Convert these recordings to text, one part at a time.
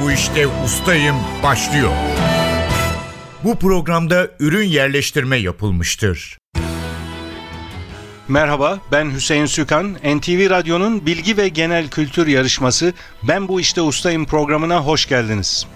bu işte ustayım başlıyor. Bu programda ürün yerleştirme yapılmıştır. Merhaba, ben Hüseyin Sükan. NTV Radyo'nun bilgi ve genel kültür yarışması Ben Bu İşte Ustayım programına hoş geldiniz.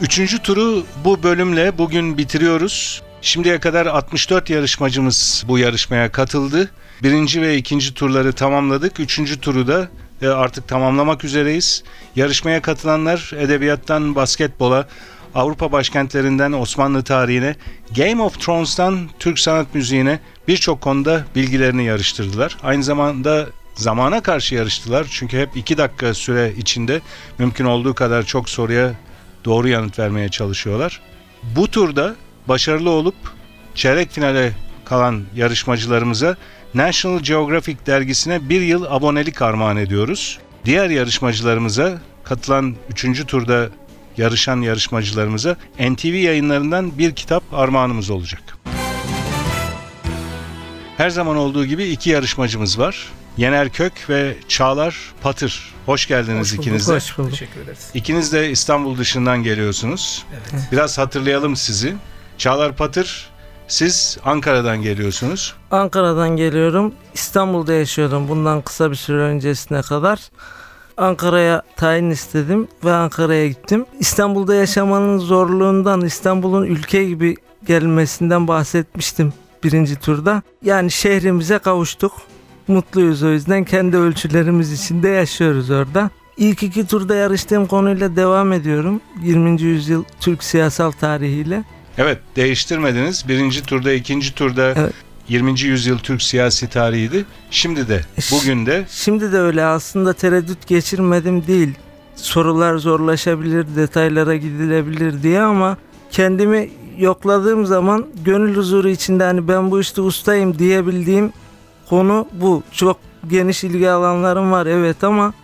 Üçüncü turu bu bölümle bugün bitiriyoruz. Şimdiye kadar 64 yarışmacımız bu yarışmaya katıldı. Birinci ve ikinci turları tamamladık. Üçüncü turu da artık tamamlamak üzereyiz. Yarışmaya katılanlar edebiyattan basketbola, Avrupa başkentlerinden Osmanlı tarihine, Game of Thrones'tan Türk sanat müziğine birçok konuda bilgilerini yarıştırdılar. Aynı zamanda zamana karşı yarıştılar. Çünkü hep iki dakika süre içinde mümkün olduğu kadar çok soruya doğru yanıt vermeye çalışıyorlar. Bu turda başarılı olup çeyrek finale kalan yarışmacılarımıza National Geographic dergisine bir yıl abonelik armağan ediyoruz. Diğer yarışmacılarımıza katılan 3. turda yarışan yarışmacılarımıza NTV yayınlarından bir kitap armağanımız olacak. Her zaman olduğu gibi iki yarışmacımız var. Yener Kök ve Çağlar Patır. Hoş geldiniz Hoş bulduk, ikiniz de. Hoş bulduk. Teşekkür ederiz. İkiniz de İstanbul dışından geliyorsunuz. Evet. Biraz hatırlayalım sizi. Çağlar Patır, siz Ankara'dan geliyorsunuz. Ankara'dan geliyorum. İstanbul'da yaşıyordum bundan kısa bir süre öncesine kadar. Ankara'ya tayin istedim ve Ankara'ya gittim. İstanbul'da yaşamanın zorluğundan, İstanbul'un ülke gibi gelmesinden bahsetmiştim birinci turda. Yani şehrimize kavuştuk. Mutluyuz o yüzden kendi ölçülerimiz içinde yaşıyoruz orada. İlk iki turda yarıştığım konuyla devam ediyorum. 20. yüzyıl Türk siyasal tarihiyle. Evet, değiştirmediniz. Birinci turda, ikinci turda Evet. 20. yüzyıl Türk siyasi tarihiydi. Şimdi de, bugün de Şimdi de öyle aslında tereddüt geçirmedim değil. Sorular zorlaşabilir, detaylara gidilebilir diye ama kendimi yokladığım zaman gönül huzuru içinde hani ben bu işte ustayım diyebildiğim konu bu. Çok geniş ilgi alanlarım var evet ama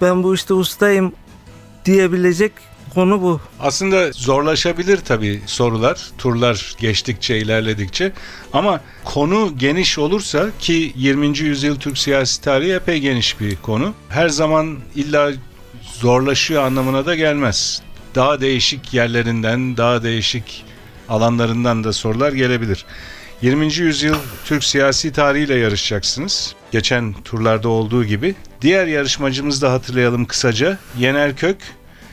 ben bu işte ustayım diyebilecek konu bu. aslında zorlaşabilir tabii sorular, turlar geçtikçe, ilerledikçe. Ama konu geniş olursa ki 20. yüzyıl Türk siyasi tarihi epey geniş bir konu. Her zaman illa zorlaşıyor anlamına da gelmez. Daha değişik yerlerinden, daha değişik alanlarından da sorular gelebilir. 20. yüzyıl Türk siyasi tarihiyle yarışacaksınız. Geçen turlarda olduğu gibi. Diğer yarışmacımızı da hatırlayalım kısaca. Yener Kök.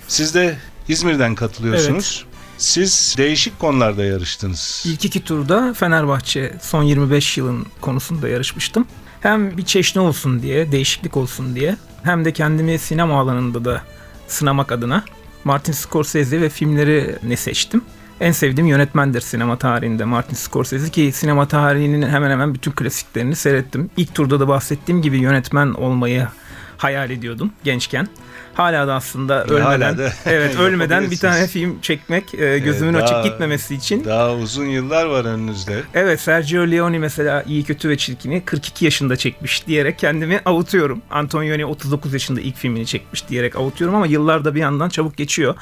Siz de İzmir'den katılıyorsunuz. Siz değişik konularda yarıştınız. İlk iki turda Fenerbahçe son 25 yılın konusunda yarışmıştım. Hem bir çeşni olsun diye, değişiklik olsun diye hem de kendimi sinema alanında da sınamak adına Martin Scorsese ve filmlerini seçtim. En sevdiğim yönetmendir sinema tarihinde Martin Scorsese ki sinema tarihinin hemen hemen bütün klasiklerini seyrettim. İlk turda da bahsettiğim gibi yönetmen olmayı hayal ediyordum gençken. Hala da aslında Ve hala ölmeden da evet ölmeden bir tane film çekmek e, gözümün Evet, daha- açık gitmemesi için Daha uzun yıllar var önünüzde. Evet Sergio Leone mesela iyi kötü ve çirkini 42 yaşında çekmiş diyerek kendimi avutuyorum. Antonioni 39 yaşında ilk filmini çekmiş diyerek avutuyorum ama yıllar da bir yandan çabuk geçiyor.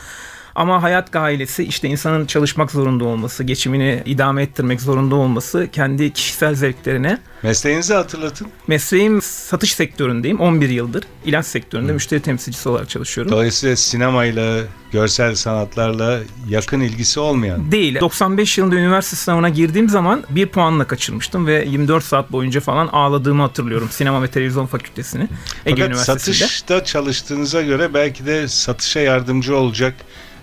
Ama hayat gailesi işte insanın çalışmak zorunda olması, geçimini idame ettirmek zorunda olması kendi kişisel zevklerine. Mesleğinizi hatırlatın. Mesleğim satış sektöründeyim 11 yıldır. İlaç sektöründe müşteri temsilcisi olarak çalışıyorum. Dolayısıyla sinemayla, görsel sanatlarla yakın ilgisi olmayan. Değil. 95 yılında üniversite sınavına girdiğim zaman bir puanla kaçırmıştım ve 24 saat boyunca falan ağladığımı hatırlıyorum. Sinema ve Televizyon Fakültesini. Ege Fakat Üniversitesi'nde. satışta çalıştığınıza göre belki de satışa yardımcı olacak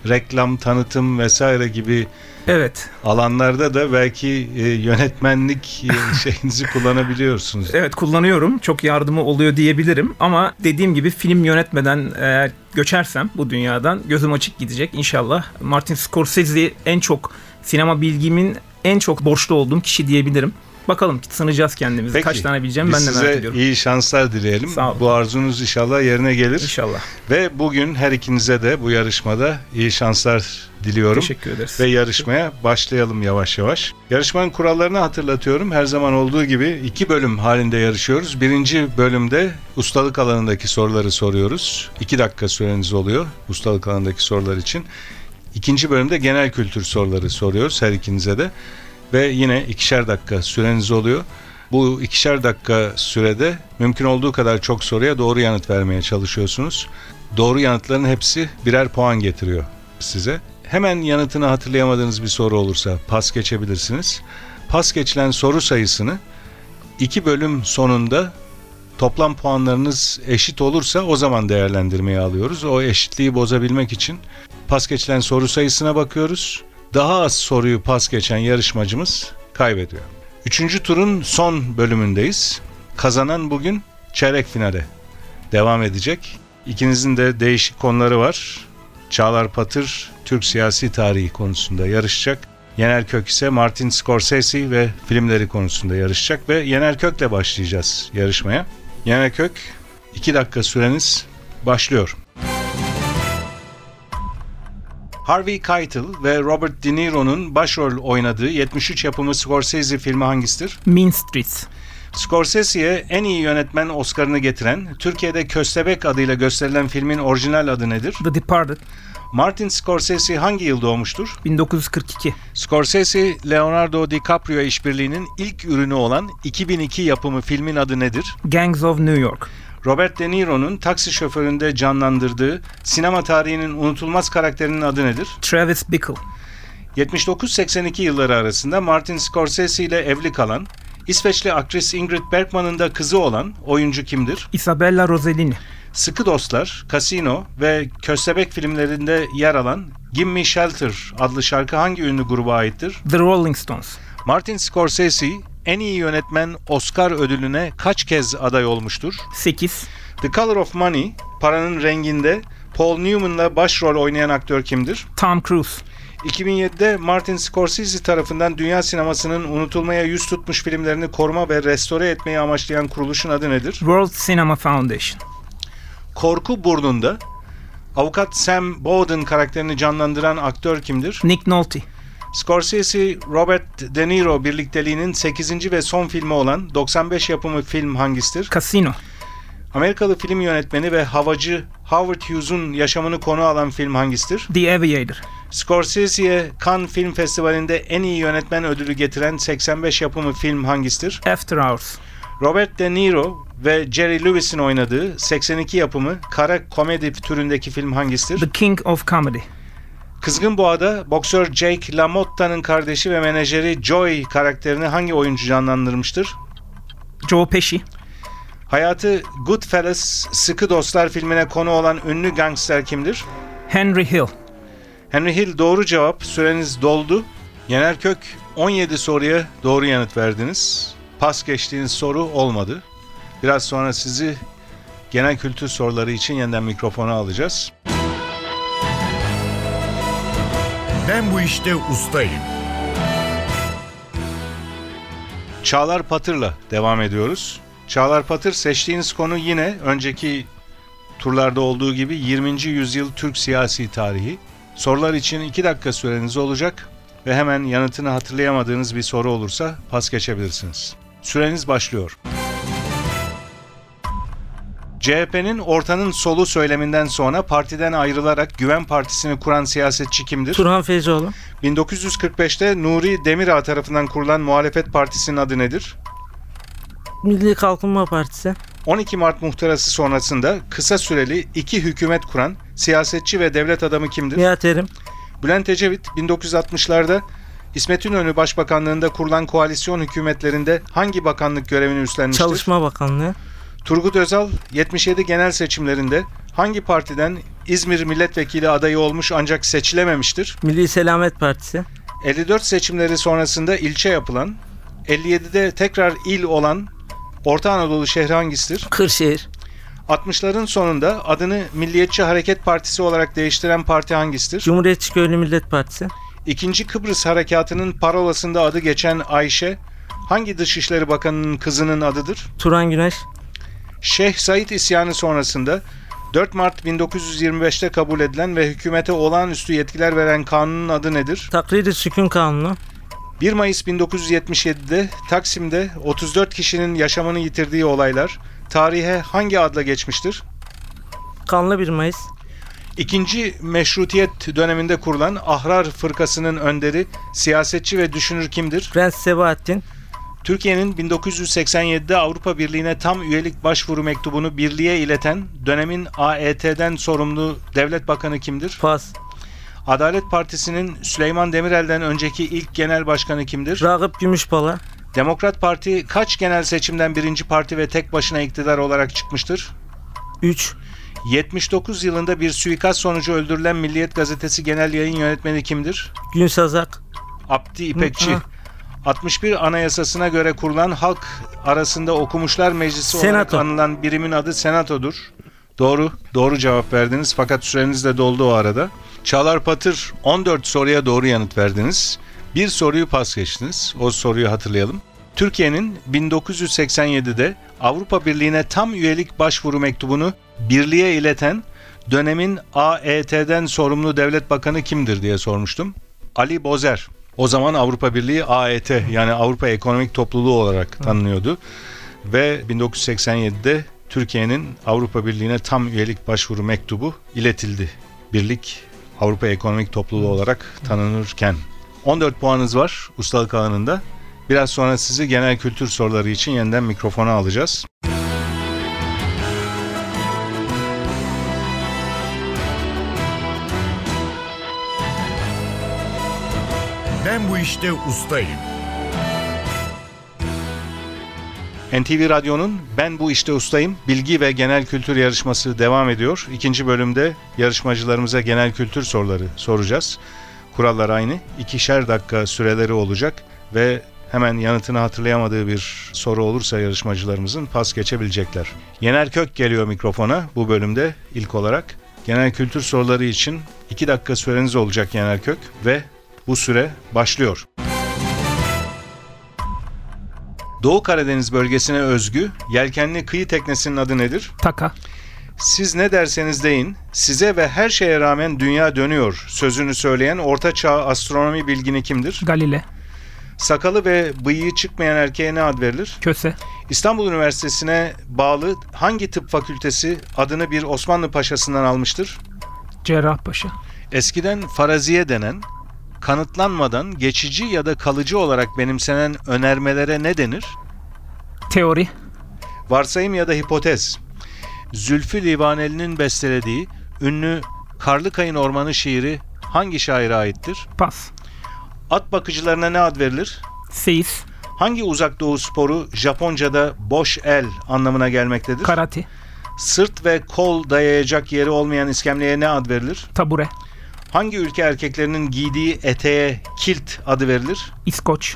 reklam, tanıtım vesaire gibi Evet. alanlarda da belki e, yönetmenlik şeyinizi kullanabiliyorsunuz. Evet kullanıyorum. Çok yardımı oluyor diyebilirim. Ama dediğim gibi film yönetmeden eğer göçersem bu dünyadan gözüm açık gidecek inşallah. Martin Scorsese en çok sinema bilgimin en çok borçlu olduğum kişi diyebilirim. Bakalım sınayacağız kendimizi. Peki, Kaç tane bileceğim ben de size merak ediyorum. iyi şanslar dileyelim. Sağ olun. Bu arzunuz inşallah yerine gelir. İnşallah. Ve bugün her ikinize de bu yarışmada iyi şanslar diliyorum. Teşekkür ederiz. Ve yarışmaya başlayalım yavaş yavaş. Yarışmanın kurallarını hatırlatıyorum. Her zaman olduğu gibi iki bölüm halinde yarışıyoruz. Birinci bölümde ustalık alanındaki soruları soruyoruz. İki dakika süreniz oluyor ustalık alanındaki sorular için. İkinci bölümde genel kültür soruları soruyoruz her ikinize de. Ve yine ikişer dakika süreniz oluyor. Bu ikişer dakika sürede mümkün olduğu kadar çok soruya doğru yanıt vermeye çalışıyorsunuz. Doğru yanıtların hepsi birer puan getiriyor size. Hemen yanıtını hatırlayamadığınız bir soru olursa pas geçebilirsiniz. Pas geçilen soru sayısını iki bölüm sonunda toplam puanlarınız eşit olursa o zaman değerlendirmeye alıyoruz. O eşitliği bozabilmek için pas geçilen soru sayısına bakıyoruz. Daha az soruyu pas geçen yarışmacımız kaybediyor. Üçüncü turun son bölümündeyiz. Kazanan bugün çeyrek finale devam edecek. İkinizin de değişik konuları var. Çağlar Patır Türk siyasi tarihi konusunda yarışacak. Yener Kök ise Martin Scorsese ve filmleri konusunda yarışacak ve Yener Kök'le başlayacağız yarışmaya. Yener Kök 2 dakika süreniz başlıyor. Harvey Keitel ve Robert De Niro'nun başrol oynadığı 73 yapımı Scorsese filmi hangisidir? Mean Streets. Scorsese'ye en iyi yönetmen Oscar'ını getiren, Türkiye'de Köstebek adıyla gösterilen filmin orijinal adı nedir? The Departed. Martin Scorsese hangi yıl doğmuştur? 1942. Scorsese, Leonardo DiCaprio işbirliğinin ilk ürünü olan 2002 yapımı filmin adı nedir? Gangs of New York. Robert De Niro'nun taksi şoföründe canlandırdığı sinema tarihinin unutulmaz karakterinin adı nedir? Travis Bickle. 79-82 yılları arasında Martin Scorsese ile evli kalan, İsveçli aktris Ingrid Bergman'ın da kızı olan oyuncu kimdir? Isabella Rossellini. Sıkı Dostlar, Casino ve Köstebek filmlerinde yer alan Gimme Shelter adlı şarkı hangi ünlü gruba aittir? The Rolling Stones. Martin Scorsese en iyi yönetmen Oscar ödülüne kaç kez aday olmuştur? 8. The Color of Money, Paranın Renginde Paul Newman'la başrol oynayan aktör kimdir? Tom Cruise. 2007'de Martin Scorsese tarafından dünya sinemasının unutulmaya yüz tutmuş filmlerini koruma ve restore etmeyi amaçlayan kuruluşun adı nedir? World Cinema Foundation. Korku Burnu'nda avukat Sam Bowden karakterini canlandıran aktör kimdir? Nick Nolte. Scorsese, Robert De Niro birlikteliğinin 8. ve son filmi olan 95 yapımı film hangisidir? Casino. Amerikalı film yönetmeni ve havacı Howard Hughes'un yaşamını konu alan film hangisidir? The Aviator. Scorsese'ye Cannes Film Festivali'nde en iyi yönetmen ödülü getiren 85 yapımı film hangisidir? After Hours. Robert De Niro ve Jerry Lewis'in oynadığı 82 yapımı kara komedi türündeki film hangisidir? The King of Comedy. Kızgın Boğa'da boksör Jake LaMotta'nın kardeşi ve menajeri Joy karakterini hangi oyuncu canlandırmıştır? Joe Pesci. Hayatı Goodfellas, Sıkı Dostlar filmine konu olan ünlü gangster kimdir? Henry Hill. Henry Hill doğru cevap. Süreniz doldu. Yener Kök 17 soruya doğru yanıt verdiniz. Pas geçtiğiniz soru olmadı. Biraz sonra sizi genel kültür soruları için yeniden mikrofona alacağız. Ben bu işte ustayım. Çağlar Patır'la devam ediyoruz. Çağlar Patır seçtiğiniz konu yine önceki turlarda olduğu gibi 20. yüzyıl Türk siyasi tarihi. Sorular için 2 dakika süreniz olacak ve hemen yanıtını hatırlayamadığınız bir soru olursa pas geçebilirsiniz. Süreniz başlıyor. CHP'nin ortanın solu söyleminden sonra partiden ayrılarak Güven Partisi'ni kuran siyasetçi kimdir? Turhan Feyzoğlu. 1945'te Nuri Demirağ tarafından kurulan muhalefet partisinin adı nedir? Milli Kalkınma Partisi. 12 Mart muhtırası sonrasında kısa süreli iki hükümet kuran siyasetçi ve devlet adamı kimdir? Nihat Erim. Bülent Ecevit 1960'larda İsmet İnönü Başbakanlığında kurulan koalisyon hükümetlerinde hangi bakanlık görevini üstlenmiştir? Çalışma Bakanlığı. Turgut Özal 77 genel seçimlerinde hangi partiden İzmir milletvekili adayı olmuş ancak seçilememiştir? Milli Selamet Partisi. 54 seçimleri sonrasında ilçe yapılan, 57'de tekrar il olan Orta Anadolu şehri hangisidir? Kırşehir. 60'ların sonunda adını Milliyetçi Hareket Partisi olarak değiştiren parti hangisidir? Cumhuriyetçi Köylü Millet Partisi. İkinci Kıbrıs Harekatı'nın parolasında adı geçen Ayşe, hangi Dışişleri Bakanı'nın kızının adıdır? Turan Güneş. Şeyh Said isyanı sonrasında 4 Mart 1925'te kabul edilen ve hükümete olağanüstü yetkiler veren kanunun adı nedir? Takriri Sükun Kanunu. 1 Mayıs 1977'de Taksim'de 34 kişinin yaşamını yitirdiği olaylar tarihe hangi adla geçmiştir? Kanlı 1 Mayıs. İkinci meşrutiyet döneminde kurulan Ahrar Fırkası'nın önderi, siyasetçi ve düşünür kimdir? Prens Sebahattin. Türkiye'nin 1987'de Avrupa Birliği'ne tam üyelik başvuru mektubunu birliğe ileten dönemin AET'den sorumlu devlet bakanı kimdir? Pas. Adalet Partisi'nin Süleyman Demirel'den önceki ilk genel başkanı kimdir? Ragıp Gümüşpala. Demokrat Parti kaç genel seçimden birinci parti ve tek başına iktidar olarak çıkmıştır? 3. 79 yılında bir suikast sonucu öldürülen Milliyet Gazetesi Genel Yayın Yönetmeni kimdir? Günsazak. Abdi İpekçi. Hı, hı. 61 Anayasasına göre kurulan halk arasında okumuşlar meclisi olarak Senato. anılan birimin adı senatodur. Doğru, doğru cevap verdiniz fakat süreniz de doldu o arada. Çağlar Patır 14 soruya doğru yanıt verdiniz. Bir soruyu pas geçtiniz. O soruyu hatırlayalım. Türkiye'nin 1987'de Avrupa Birliği'ne tam üyelik başvuru mektubunu birliğe ileten dönemin AET'den sorumlu devlet bakanı kimdir diye sormuştum. Ali Bozer. O zaman Avrupa Birliği AET yani Avrupa Ekonomik Topluluğu olarak tanınıyordu. Ve 1987'de Türkiye'nin Avrupa Birliği'ne tam üyelik başvuru mektubu iletildi. Birlik Avrupa Ekonomik Topluluğu olarak tanınırken. 14 puanınız var ustalık alanında. Biraz sonra sizi genel kültür soruları için yeniden mikrofona alacağız. Ben bu işte ustayım. NTV Radyo'nun Ben Bu İşte Ustayım bilgi ve genel kültür yarışması devam ediyor. İkinci bölümde yarışmacılarımıza genel kültür soruları soracağız. Kurallar aynı. İkişer dakika süreleri olacak ve hemen yanıtını hatırlayamadığı bir soru olursa yarışmacılarımızın pas geçebilecekler. Yener Kök geliyor mikrofona bu bölümde ilk olarak. Genel kültür soruları için 2 dakika süreniz olacak Yener Kök ve bu süre başlıyor. Doğu Karadeniz bölgesine özgü yelkenli kıyı teknesinin adı nedir? Taka. Siz ne derseniz deyin, size ve her şeye rağmen dünya dönüyor sözünü söyleyen orta çağ astronomi bilgini kimdir? Galile. Sakalı ve bıyığı çıkmayan erkeğe ne ad verilir? Köse. İstanbul Üniversitesi'ne bağlı hangi tıp fakültesi adını bir Osmanlı paşasından almıştır? Cerrahpaşa. Eskiden faraziye denen, kanıtlanmadan geçici ya da kalıcı olarak benimsenen önermelere ne denir? Teori. Varsayım ya da hipotez. Zülfü Livaneli'nin bestelediği ünlü Karlıkayın Ormanı şiiri hangi şaire aittir? Pas. At bakıcılarına ne ad verilir? Seyis. Hangi uzak doğu sporu Japonca'da boş el anlamına gelmektedir? Karate. Sırt ve kol dayayacak yeri olmayan iskemleye ne ad verilir? Tabure. Hangi ülke erkeklerinin giydiği eteğe kilt adı verilir? İskoç.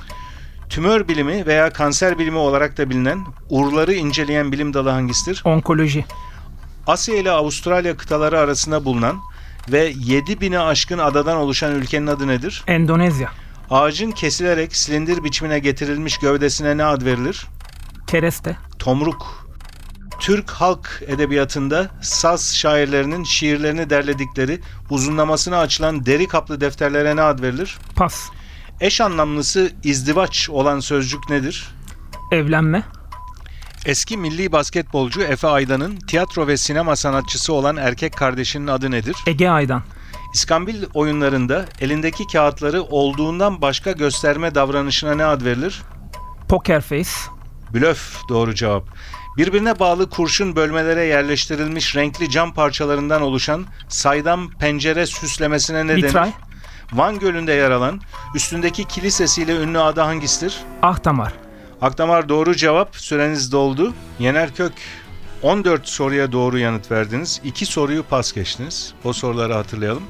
Tümör bilimi veya kanser bilimi olarak da bilinen urları inceleyen bilim dalı hangisidir? Onkoloji. Asya ile Avustralya kıtaları arasında bulunan ve 7000'e aşkın adadan oluşan ülkenin adı nedir? Endonezya. Ağacın kesilerek silindir biçimine getirilmiş gövdesine ne ad verilir? Kereste. Tomruk. Türk halk edebiyatında saz şairlerinin şiirlerini derledikleri uzunlamasına açılan deri kaplı defterlere ne ad verilir? Pas. Eş anlamlısı izdivaç olan sözcük nedir? Evlenme. Eski milli basketbolcu Efe Aydan'ın tiyatro ve sinema sanatçısı olan erkek kardeşinin adı nedir? Ege Aydan. İskambil oyunlarında elindeki kağıtları olduğundan başka gösterme davranışına ne ad verilir? Poker Face. Blöf doğru cevap. Birbirine bağlı kurşun bölmelere yerleştirilmiş renkli cam parçalarından oluşan saydam pencere süslemesine ne Vitray. denir? Van Gölü'nde yer alan, üstündeki kilisesiyle ünlü adı hangisidir? Ahtamar. Akdamar doğru cevap. Süreniz doldu. Yener Kök 14 soruya doğru yanıt verdiniz. 2 soruyu pas geçtiniz. O soruları hatırlayalım.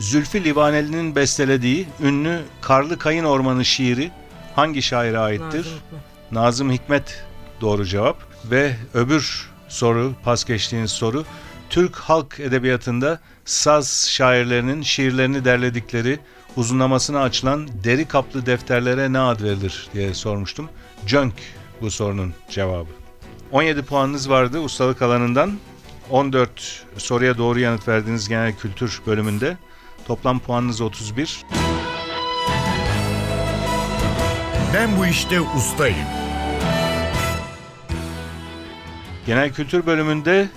Zülfü Livaneli'nin bestelediği ünlü Karlı Kayın Ormanı şiiri hangi şaire aittir? Nazım Hikmet doğru cevap. Ve öbür soru, pas geçtiğiniz soru, Türk halk edebiyatında saz şairlerinin şiirlerini derledikleri uzunlamasına açılan deri kaplı defterlere ne ad verilir diye sormuştum. Cönk bu sorunun cevabı. 17 puanınız vardı ustalık alanından. 14 soruya doğru yanıt verdiğiniz genel kültür bölümünde. Toplam puanınız 31. Ben bu işte ustayım. Genel kültür bölümünde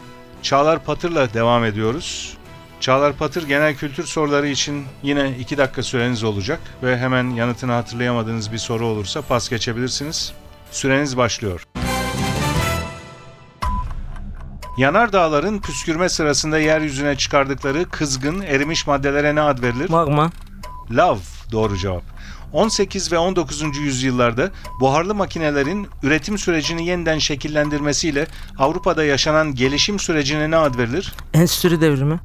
Çağlar Patır'la devam ediyoruz. Çağlar Patır genel kültür soruları için yine 2 dakika süreniz olacak ve hemen yanıtını hatırlayamadığınız bir soru olursa pas geçebilirsiniz. Süreniz başlıyor. Yanardağların püskürme sırasında yeryüzüne çıkardıkları kızgın, erimiş maddelere ne ad verilir? Magma. Lav doğru cevap. 18 ve 19. yüzyıllarda buharlı makinelerin üretim sürecini yeniden şekillendirmesiyle Avrupa'da yaşanan gelişim sürecine ne ad verilir? Endüstri devrimi.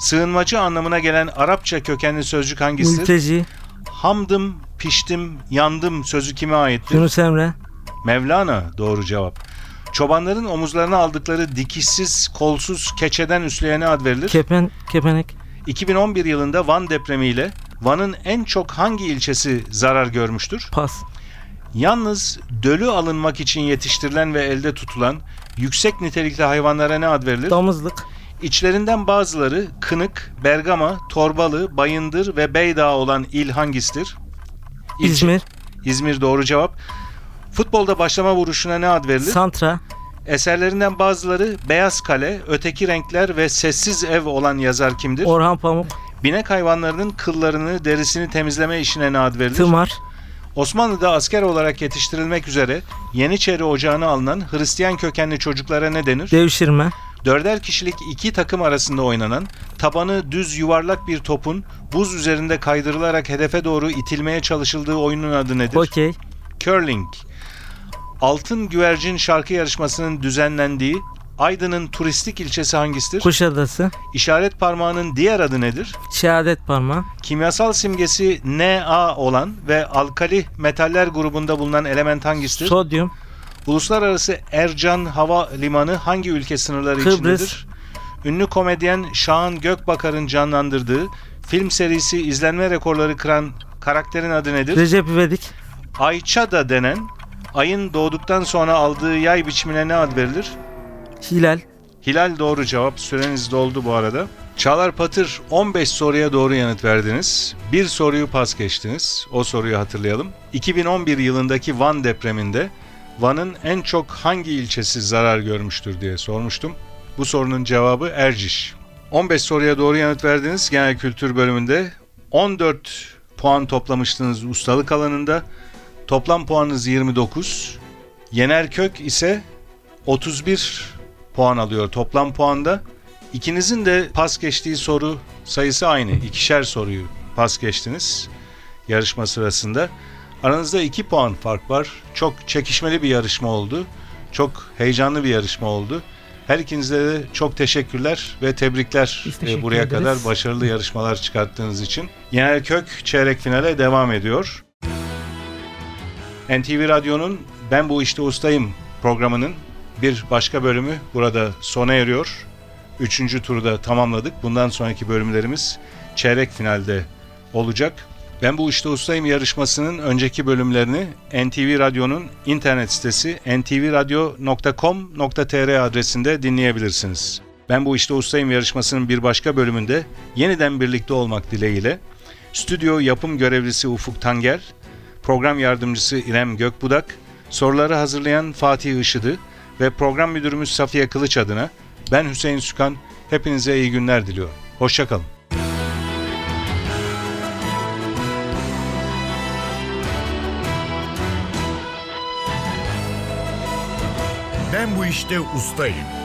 Sığınmacı anlamına gelen Arapça kökenli sözcük hangisidir? Mülteci. Hamdım, piştim, yandım sözü kime aittir? Yunus Emre. Mevlana doğru cevap. Çobanların omuzlarına aldıkları dikişsiz, kolsuz keçeden üsleyene ad verilir? Kepen. Kepenek. 2011 yılında Van depremiyle Van'ın en çok hangi ilçesi zarar görmüştür? Pas. Yalnız dölü alınmak için yetiştirilen ve elde tutulan yüksek nitelikli hayvanlara ne ad verilir? Damızlık. İçlerinden bazıları Kınık, Bergama, Torbalı, Bayındır ve Beydağ olan il hangisidir? İlçe- İzmir. İzmir doğru cevap. Futbolda başlama vuruşuna ne ad verilir? Santra. Eserlerinden bazıları Beyaz Kale, Öteki Renkler ve Sessiz Ev olan yazar kimdir? Orhan Pamuk. Binek hayvanlarının kıllarını, derisini temizleme işine ne ad verilir? Tımar. Osmanlı'da asker olarak yetiştirilmek üzere Yeniçeri Ocağı'na alınan Hristiyan kökenli çocuklara ne denir? Devşirme. Dörder kişilik iki takım arasında oynanan, tabanı düz yuvarlak bir topun buz üzerinde kaydırılarak hedefe doğru itilmeye çalışıldığı oyunun adı nedir? Hokey. Curling. Altın Güvercin şarkı yarışmasının düzenlendiği Aydın'ın turistik ilçesi hangisidir? Kuşadası. İşaret parmağının diğer adı nedir? Şehadet parmağı. Kimyasal simgesi Na olan ve alkali metaller grubunda bulunan element hangisidir? Sodyum. Uluslararası Ercan Hava Limanı hangi ülke sınırları Kıbrıs. içindedir? Ünlü komedyen Şahan Gökbakar'ın canlandırdığı film serisi izlenme rekorları kıran karakterin adı nedir? Recep İvedik. Ayça da denen ayın doğduktan sonra aldığı yay biçimine ne ad verilir? Hilal. Hilal doğru cevap. Süreniz doldu bu arada. Çağlar Patır 15 soruya doğru yanıt verdiniz. Bir soruyu pas geçtiniz. O soruyu hatırlayalım. 2011 yılındaki Van depreminde Van'ın en çok hangi ilçesi zarar görmüştür diye sormuştum. Bu sorunun cevabı Erciş. 15 soruya doğru yanıt verdiniz genel kültür bölümünde. 14 puan toplamıştınız ustalık alanında. Toplam puanınız 29. Yener Kök ise 31 puan alıyor toplam puanda. İkinizin de pas geçtiği soru sayısı aynı. İkişer soruyu pas geçtiniz yarışma sırasında. Aranızda 2 puan fark var. Çok çekişmeli bir yarışma oldu. Çok heyecanlı bir yarışma oldu. Her ikinize de çok teşekkürler ve tebrikler Biz e, teşekkür buraya ederiz. kadar başarılı yarışmalar çıkarttığınız için. Yener Kök çeyrek finale devam ediyor. NTV Radyo'nun Ben Bu İşte Ustayım programının bir başka bölümü burada sona eriyor. Üçüncü turu da tamamladık. Bundan sonraki bölümlerimiz çeyrek finalde olacak. Ben Bu İşte Ustayım yarışmasının önceki bölümlerini NTV Radyo'nun internet sitesi ntvradio.com.tr adresinde dinleyebilirsiniz. Ben Bu İşte Ustayım yarışmasının bir başka bölümünde yeniden birlikte olmak dileğiyle stüdyo yapım görevlisi Ufuk Tanger, program yardımcısı İrem Gökbudak, soruları hazırlayan Fatih Işıdı ve program müdürümüz Safiye Kılıç adına ben Hüseyin Sükan hepinize iyi günler diliyorum. Hoşçakalın. Ben bu işte ustayım.